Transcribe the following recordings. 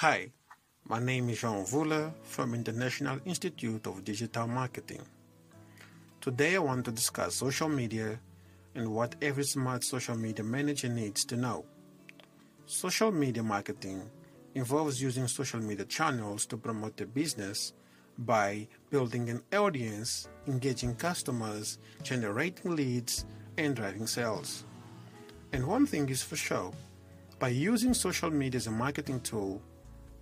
Hi, my name is Jean Vula from International Institute of Digital Marketing. Today I want to discuss social media and what every smart social media manager needs to know. Social media marketing involves using social media channels to promote the business by building an audience, engaging customers, generating leads, and driving sales. And one thing is for sure by using social media as a marketing tool,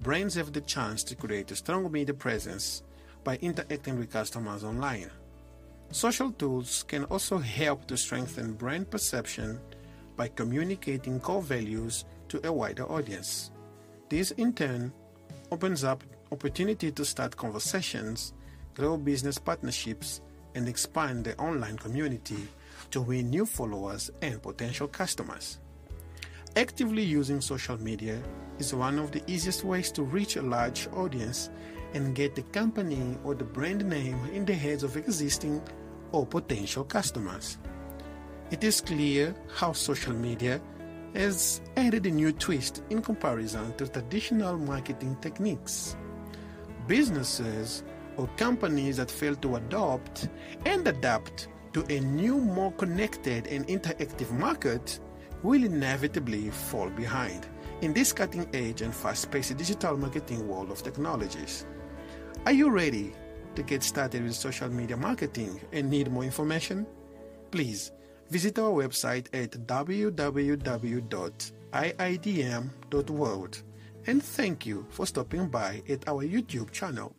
brands have the chance to create a strong media presence by interacting with customers online. Social tools can also help to strengthen brand perception by communicating core values to a wider audience. This in turn opens up opportunity to start conversations, grow business partnerships, and expand the online community to win new followers and potential customers. Actively using social media is one of the easiest ways to reach a large audience and get the company or the brand name in the heads of existing or potential customers. It is clear how social media has added a new twist in comparison to traditional marketing techniques. Businesses or companies that fail to adopt and adapt to a new, more connected and interactive market will inevitably fall behind in this cutting edge and fast paced digital marketing world of technologies. Are you ready to get started with social media marketing and need more information? Please visit our website at www.iidm.world and thank you for stopping by at our YouTube channel.